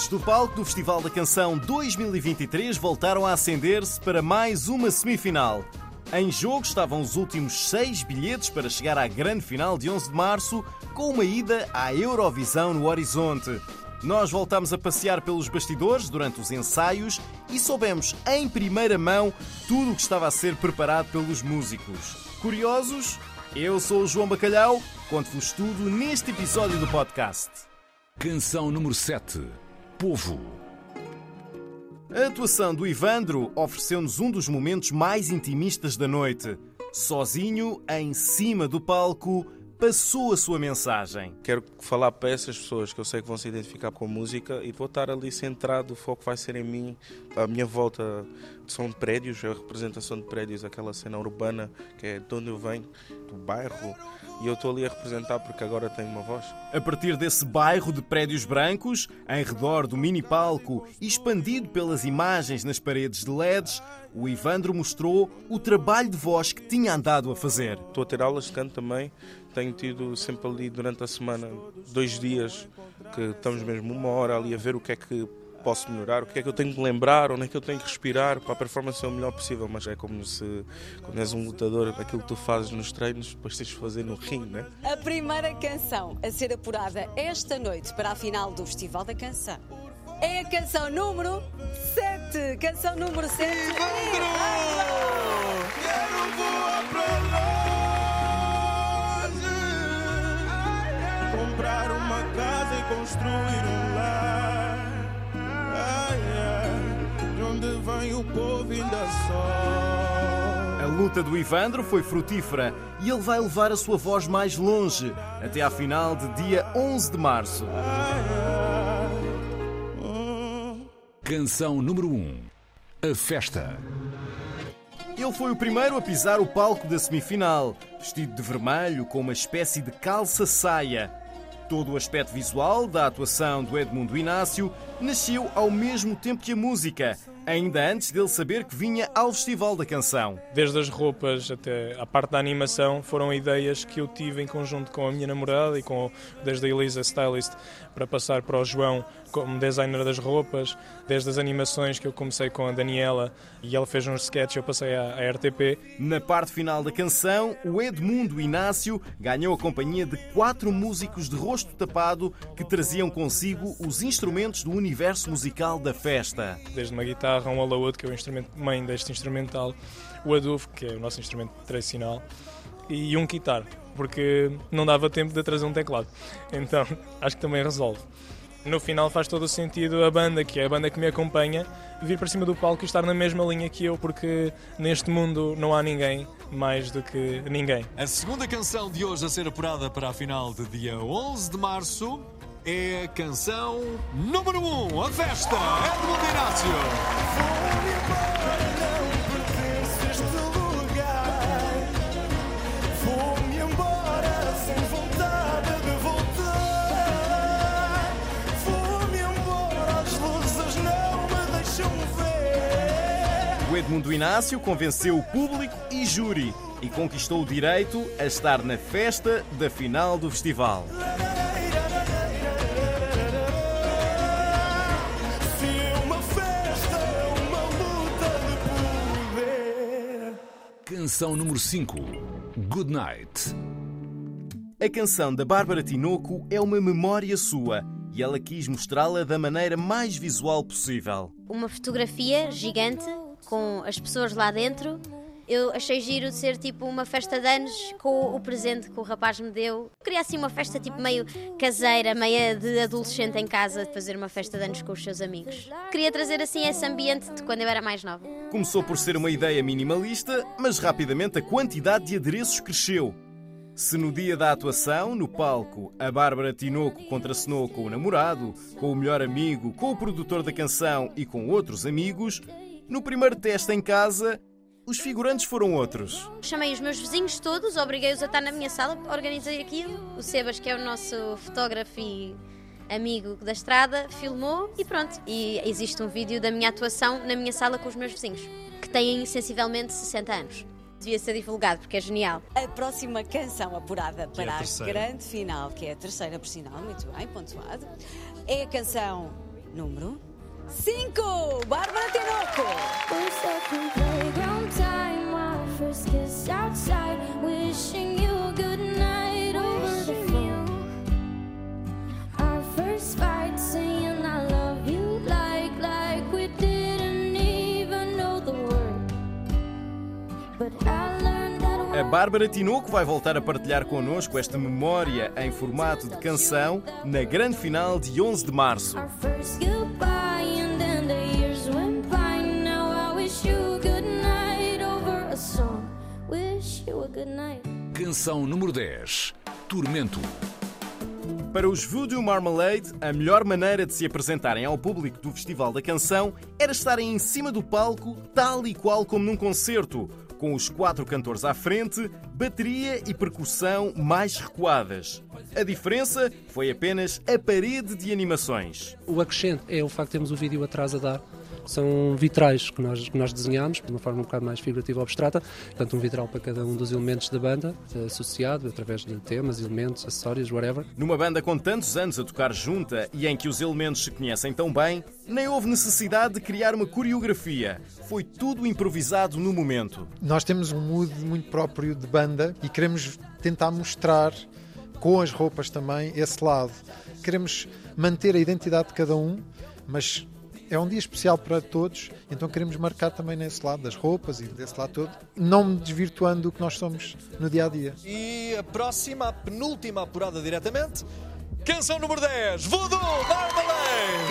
luzes do palco do Festival da Canção 2023 voltaram a acender-se para mais uma semifinal. Em jogo estavam os últimos seis bilhetes para chegar à grande final de 11 de março, com uma ida à Eurovisão no horizonte. Nós voltámos a passear pelos bastidores durante os ensaios e soubemos em primeira mão tudo o que estava a ser preparado pelos músicos. Curiosos? Eu sou o João Bacalhau, conto-vos tudo neste episódio do podcast. Canção número 7 Povo. A atuação do Ivandro ofereceu-nos um dos momentos mais intimistas da noite. Sozinho, em cima do palco, passou a sua mensagem. Quero falar para essas pessoas que eu sei que vão se identificar com a música e vou estar ali centrado, o foco vai ser em mim, a minha volta são prédios, a representação de prédios, aquela cena urbana que é de onde eu venho, do bairro, e eu estou ali a representar porque agora tenho uma voz. A partir desse bairro de prédios brancos, em redor do mini palco, expandido pelas imagens nas paredes de LEDs, o Ivandro mostrou o trabalho de voz que tinha andado a fazer. Estou a ter aulas de canto também, tenho tido sempre ali durante a semana dois dias que estamos mesmo uma hora ali a ver o que é que posso melhorar, o que é que eu tenho que lembrar, onde é que eu tenho que respirar para a performance ser o melhor possível. Mas é como se, quando és um lutador, aquilo que tu fazes nos treinos, depois tens de fazer no ringue, né? A primeira canção a ser apurada esta noite para a final do Festival da Canção é a canção número 7. Canção número 7. Quero voar para longe, comprar uma casa e construir um o povo ainda só. A luta do Ivandro foi frutífera e ele vai levar a sua voz mais longe, até à final de dia 11 de março. Canção número 1 A Festa. Ele foi o primeiro a pisar o palco da semifinal, vestido de vermelho com uma espécie de calça-saia. Todo o aspecto visual da atuação do Edmundo Inácio nasceu ao mesmo tempo que a música, ainda antes dele saber que vinha ao Festival da Canção. Desde as roupas até a parte da animação, foram ideias que eu tive em conjunto com a minha namorada e com desde a Elisa Stylist para passar para o João como designer das roupas, desde as animações que eu comecei com a Daniela e ela fez uns sketches, eu passei à, à RTP. Na parte final da canção, o Edmundo Inácio ganhou a companhia de quatro músicos de rosto tapado que traziam consigo os instrumentos do universo musical da festa. Desde uma guitarra, um alaúde, que é o instrumento mãe deste instrumental, o adufo, que é o nosso instrumento tradicional, e um guitar, porque não dava tempo de trazer um teclado. Então, acho que também resolve. No final faz todo o sentido a banda, que é a banda que me acompanha, vir para cima do palco e estar na mesma linha que eu, porque neste mundo não há ninguém mais do que ninguém. A segunda canção de hoje a ser apurada para a final de dia 11 de março é a canção número 1, A Festa, Edmundo Inácio. Vou-me embora sem vontade de voltar. Vou-me embora, as luzes não me deixam ver. O Edmundo Inácio convenceu o público e júri e conquistou o direito a estar na festa da final do festival. Canção número 5 Good Night. A canção da Bárbara Tinoco é uma memória sua e ela quis mostrá-la da maneira mais visual possível. uma fotografia gigante com as pessoas lá dentro. Eu achei giro de ser tipo uma festa de anos com o presente que o rapaz me deu. Queria assim uma festa tipo meio caseira, meia de adolescente em casa, de fazer uma festa de anos com os seus amigos. Queria trazer assim esse ambiente de quando eu era mais nova. Começou por ser uma ideia minimalista, mas rapidamente a quantidade de adereços cresceu. Se no dia da atuação, no palco, a Bárbara Tinoco contracenou com o namorado, com o melhor amigo, com o produtor da canção e com outros amigos, no primeiro teste em casa, os figurantes foram outros. Chamei os meus vizinhos todos, obriguei-os a estar na minha sala, organizei aquilo. O Sebas, que é o nosso fotógrafo e amigo da estrada, filmou e pronto. E existe um vídeo da minha atuação na minha sala com os meus vizinhos, que têm sensivelmente 60 anos. Devia ser divulgado porque é genial. A próxima canção apurada é a para a, grande final, que é a terceira por sinal, muito bem, pontuado, é a canção número 5. Bárbara Tinoco. A Bárbara Tinoco vai voltar a partilhar connosco esta memória em formato de canção na grande final de 11 de março. Canção número 10. Tormento. Para os Voodoo Marmalade, a melhor maneira de se apresentarem ao público do Festival da Canção era estarem em cima do palco, tal e qual como num concerto, com os quatro cantores à frente, bateria e percussão mais recuadas. A diferença foi apenas a parede de animações. O acrescente é o facto de termos o vídeo atrás a dar. São vitrais que nós, que nós desenhamos de uma forma um bocado mais figurativa ou abstrata. Portanto, um vitral para cada um dos elementos da banda, associado através de temas, elementos, acessórios, whatever. Numa banda com tantos anos a tocar junta e em que os elementos se conhecem tão bem, nem houve necessidade de criar uma coreografia. Foi tudo improvisado no momento. Nós temos um mood muito próprio de banda e queremos tentar mostrar com as roupas também esse lado. Queremos manter a identidade de cada um, mas é um dia especial para todos, então queremos marcar também nesse lado das roupas e desse lado todo, não me desvirtuando do que nós somos no dia a dia. E a próxima, a penúltima apurada diretamente. Canção número 10, Voodoo Marmalade.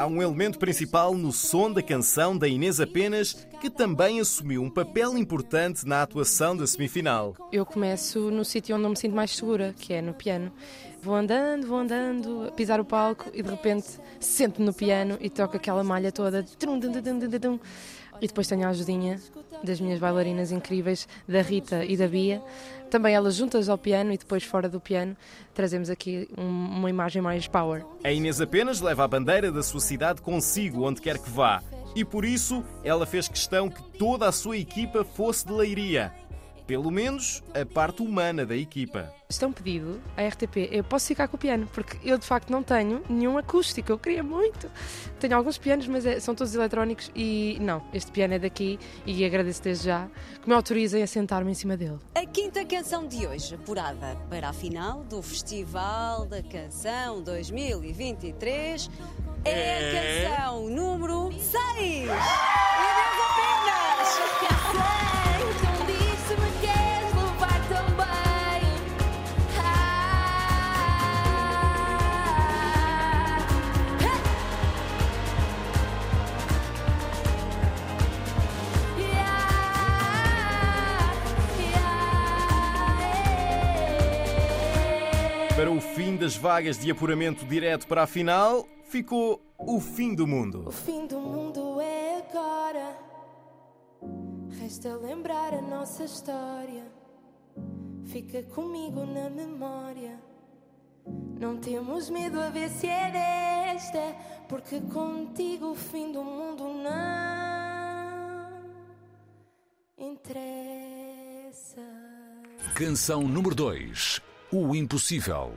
Há um elemento principal no som da canção da Inês Apenas que também assumiu um papel importante na atuação da semifinal. Eu começo no sítio onde eu me sinto mais segura, que é no piano. Vou andando, vou andando, a pisar o palco e de repente sento-me no piano e toco aquela malha toda. E depois tenho a ajudinha das minhas bailarinas incríveis, da Rita e da Bia. Também elas juntas ao piano e depois fora do piano trazemos aqui um- uma imagem mais power. A Inês apenas leva a bandeira da sua cidade consigo onde quer que vá. E por isso ela fez questão que toda a sua equipa fosse de Leiria. Pelo menos a parte humana da equipa. Isto é um pedido à RTP. Eu posso ficar com o piano, porque eu de facto não tenho nenhum acústico. Eu queria muito. Tenho alguns pianos, mas é- são todos eletrónicos e não, este piano é daqui e agradeço desde já que me autorizem a sentar-me em cima dele. A quinta canção de hoje, apurada para a final do Festival da Canção 2023, é a canção número 6. Para o fim das vagas de apuramento direto para a final, ficou o fim do mundo. O fim do mundo é agora. Resta lembrar a nossa história. Fica comigo na memória. Não temos medo a ver se é desta. Porque contigo o fim do mundo não interessa. Canção número 2. O impossível.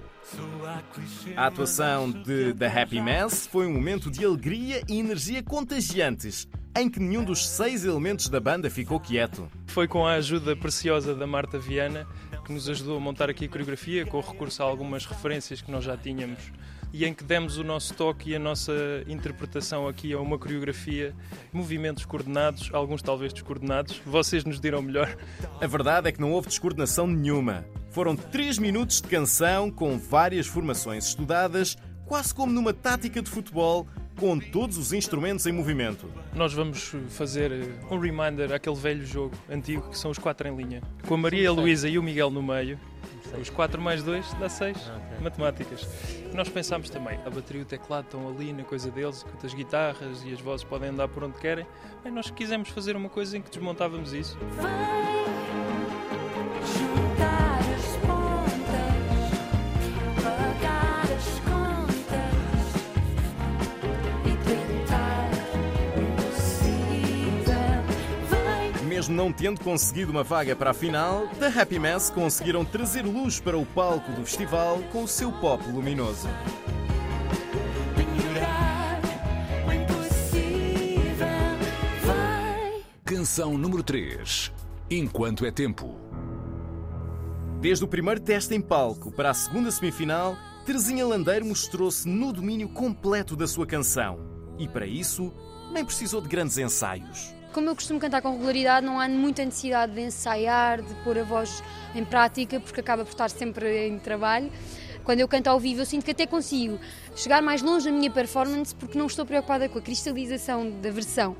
A atuação de The Happy Mess foi um momento de alegria e energia contagiantes, em que nenhum dos seis elementos da banda ficou quieto. Foi com a ajuda preciosa da Marta Viana que nos ajudou a montar aqui a coreografia, com recurso a algumas referências que nós já tínhamos e em que demos o nosso toque e a nossa interpretação aqui a uma coreografia, movimentos coordenados, alguns talvez descoordenados. Vocês nos dirão melhor. A verdade é que não houve descoordenação nenhuma. Foram três minutos de canção com várias formações estudadas, quase como numa tática de futebol, com todos os instrumentos em movimento. Nós vamos fazer eh, um reminder àquele velho jogo antigo que são os quatro em linha. Com a Maria Luísa e o Miguel no meio, os 4 mais 2 dá 6. Matemáticas. Nós pensámos também, a bateria e o teclado estão ali na coisa deles, enquanto as guitarras e as vozes podem andar por onde querem. Bem, nós quisemos fazer uma coisa em que desmontávamos isso. Juntar Mesmo não tendo conseguido uma vaga para a final, The Happy Mess conseguiram trazer luz para o palco do festival com o seu pop luminoso. Canção número 3. Enquanto é tempo. Desde o primeiro teste em palco para a segunda semifinal, Terezinha Landeiro mostrou-se no domínio completo da sua canção. E para isso, nem precisou de grandes ensaios. Como eu costumo cantar com regularidade, não há muita necessidade de ensaiar, de pôr a voz em prática, porque acaba por estar sempre em trabalho. Quando eu canto ao vivo, eu sinto que até consigo chegar mais longe na minha performance porque não estou preocupada com a cristalização da versão.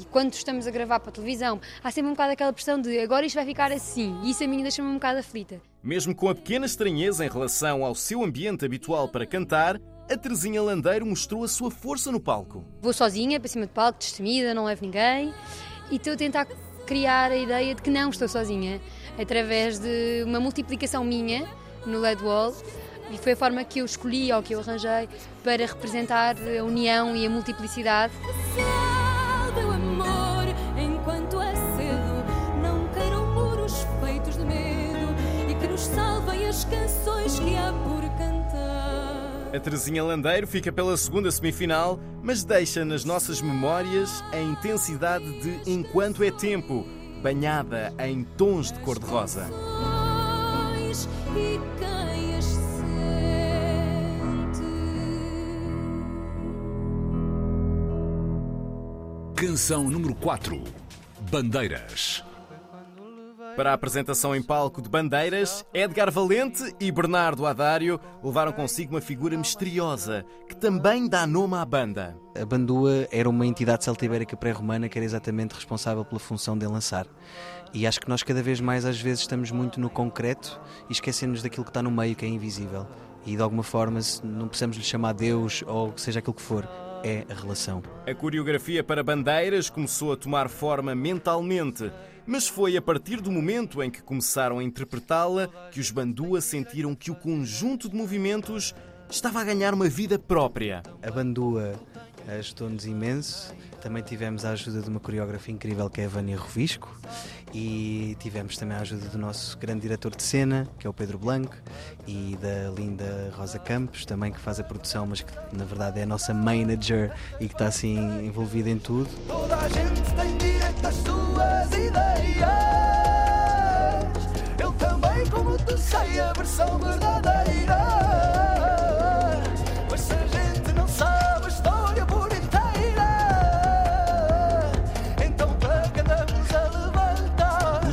E quando estamos a gravar para a televisão, há sempre um bocado aquela pressão de agora isto vai ficar assim. E isso a mim deixa-me um bocado aflita. Mesmo com a pequena estranheza em relação ao seu ambiente habitual para cantar, a Terezinha Landeiro mostrou a sua força no palco. Vou sozinha para cima de palco, destemida, não levo ninguém e estou a tentar criar a ideia de que não estou sozinha através de uma multiplicação minha no LED Wall e foi a forma que eu escolhi ou que eu arranjei para representar a união e a multiplicidade. Salve o amor enquanto é cedo. Não queiram muros feitos de medo e que nos salvem as canções que há por. A Terezinha Landeiro fica pela segunda semifinal, mas deixa nas nossas memórias a intensidade de Enquanto é Tempo, banhada em tons de cor-de-rosa. Pois, E quem as sente. Canção número 4. Bandeiras. Para a apresentação em palco de Bandeiras, Edgar Valente e Bernardo Adário levaram consigo uma figura misteriosa que também dá nome à banda. A Bandua era uma entidade celtibérica pré-romana que era exatamente responsável pela função de lançar. E acho que nós cada vez mais às vezes estamos muito no concreto e esquecemos daquilo que está no meio, que é invisível. E de alguma forma se não precisamos lhe chamar Deus ou seja aquilo que for, é a relação. A coreografia para Bandeiras começou a tomar forma mentalmente, mas foi a partir do momento em que começaram a interpretá-la que os Bandua sentiram que o conjunto de movimentos estava a ganhar uma vida própria. A Bandua ajudou-nos imenso. Também tivemos a ajuda de uma coreógrafa incrível que é a Vânia Rovisco e tivemos também a ajuda do nosso grande diretor de cena, que é o Pedro Blanco, e da linda Rosa Campos, também que faz a produção, mas que na verdade é a nossa manager e que está assim envolvida em tudo. Toda a gente tem direito às suas ideias. Eu também, como tu sei, a versão verdadeira.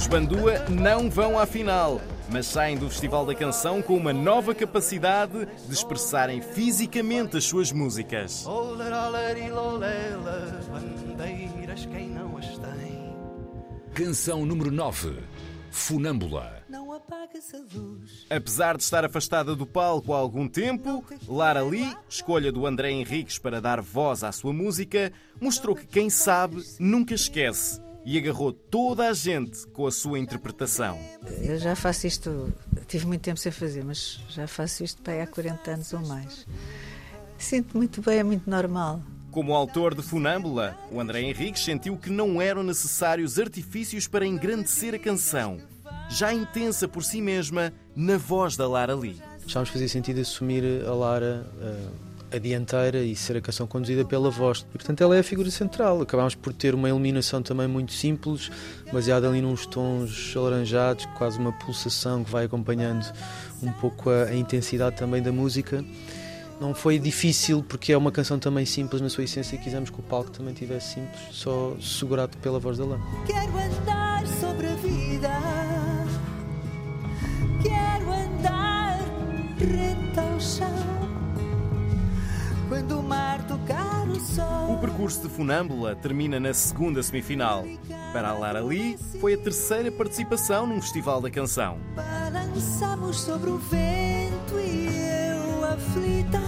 Os Bandua não vão à final, mas saem do Festival da Canção com uma nova capacidade de expressarem fisicamente as suas músicas. Canção número 9. Funâmbula. Não apagas a luz. Apesar de estar afastada do palco há algum tempo, Lara Lee, escolha do André Henriques para dar voz à sua música, mostrou que quem sabe nunca esquece e agarrou toda a gente com a sua interpretação. Eu já faço isto, tive muito tempo sem fazer, mas já faço isto para aí há 40 anos ou mais. Sinto muito bem, é muito normal. Como autor de Funâmbula, o André Henriques sentiu que não eram necessários artifícios para engrandecer a canção, já intensa por si mesma na voz da Lara Lee. Achámos fazia sentido assumir a Lara eh, a dianteira e ser a canção conduzida pela voz. E portanto ela é a figura central. Acabámos por ter uma iluminação também muito simples, baseada ali nos tons alaranjados, quase uma pulsação que vai acompanhando um pouco a, a intensidade também da música. Não foi difícil porque é uma canção também simples na sua essência e quisemos que o palco também tivesse simples, só segurado pela voz dela. Quero andar sobre a vida. Quero andar percurso de Funâmbula termina na segunda semifinal. Para a Lara Lee, foi a terceira participação num Festival da Canção. Balançamos sobre o vento e eu aflita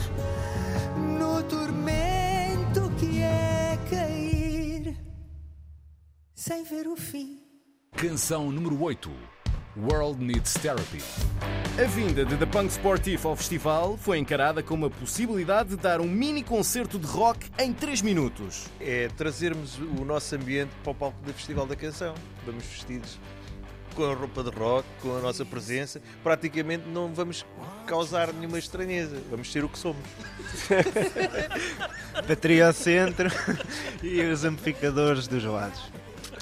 no tormento que é cair sem ver o fim. Canção número 8. World Needs Therapy. A vinda de The Punk Sportif ao festival foi encarada como a possibilidade de dar um mini concerto de rock em 3 minutos. É trazermos o nosso ambiente para o palco do Festival da Canção. Vamos vestidos com a roupa de rock, com a nossa presença. Praticamente não vamos causar nenhuma estranheza. Vamos ser o que somos. Bateria ao centro e os amplificadores dos lados.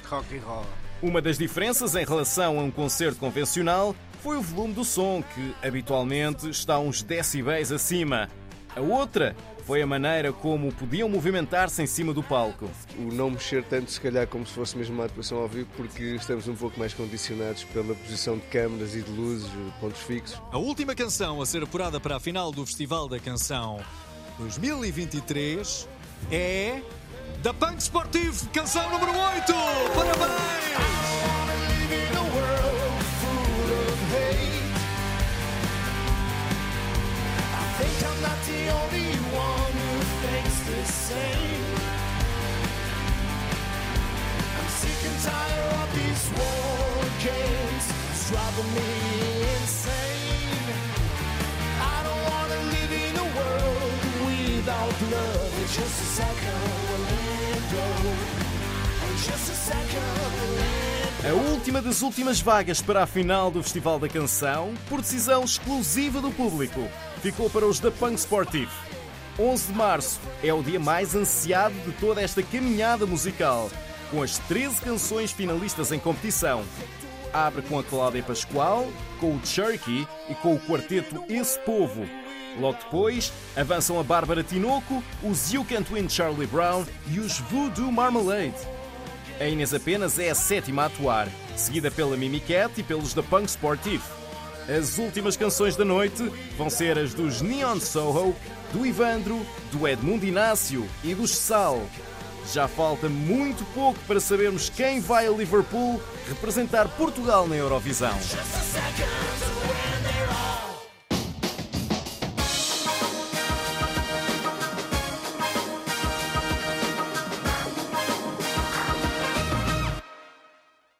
Rock and roll. Uma das diferenças em relação a um concerto convencional foi o volume do som, que habitualmente está uns decibéis acima. A outra foi a maneira como podiam movimentar-se em cima do palco. O não mexer tanto, se calhar, como se fosse mesmo uma atuação ao vivo, porque estamos um pouco mais condicionados pela posição de câmaras e de luzes, pontos fixos. A última canção a ser apurada para a final do Festival da Canção 2023 é. Da Punk Sportive, canção número 8! Parabéns! A última das últimas vagas para a final do Festival da Canção, por decisão exclusiva do público, ficou para os da Punk Sportive. 11 de março é o dia mais ansiado de toda esta caminhada musical, com as 13 canções finalistas em competição. Abre com a Cláudia Pascoal, com o Cherokee e com o quarteto Esse Povo. Logo depois, avançam a Bárbara Tinoco, os You Can't Win Charlie Brown e os Voodoo Marmalade. A Inês apenas é a sétima a atuar, seguida pela Mimi Cat e pelos da Punk Sportive. As últimas canções da noite vão ser as dos Neon Soho, do Ivandro, do Edmundo Inácio e dos Sal. Já falta muito pouco para sabermos quem vai a Liverpool representar Portugal na Eurovisão.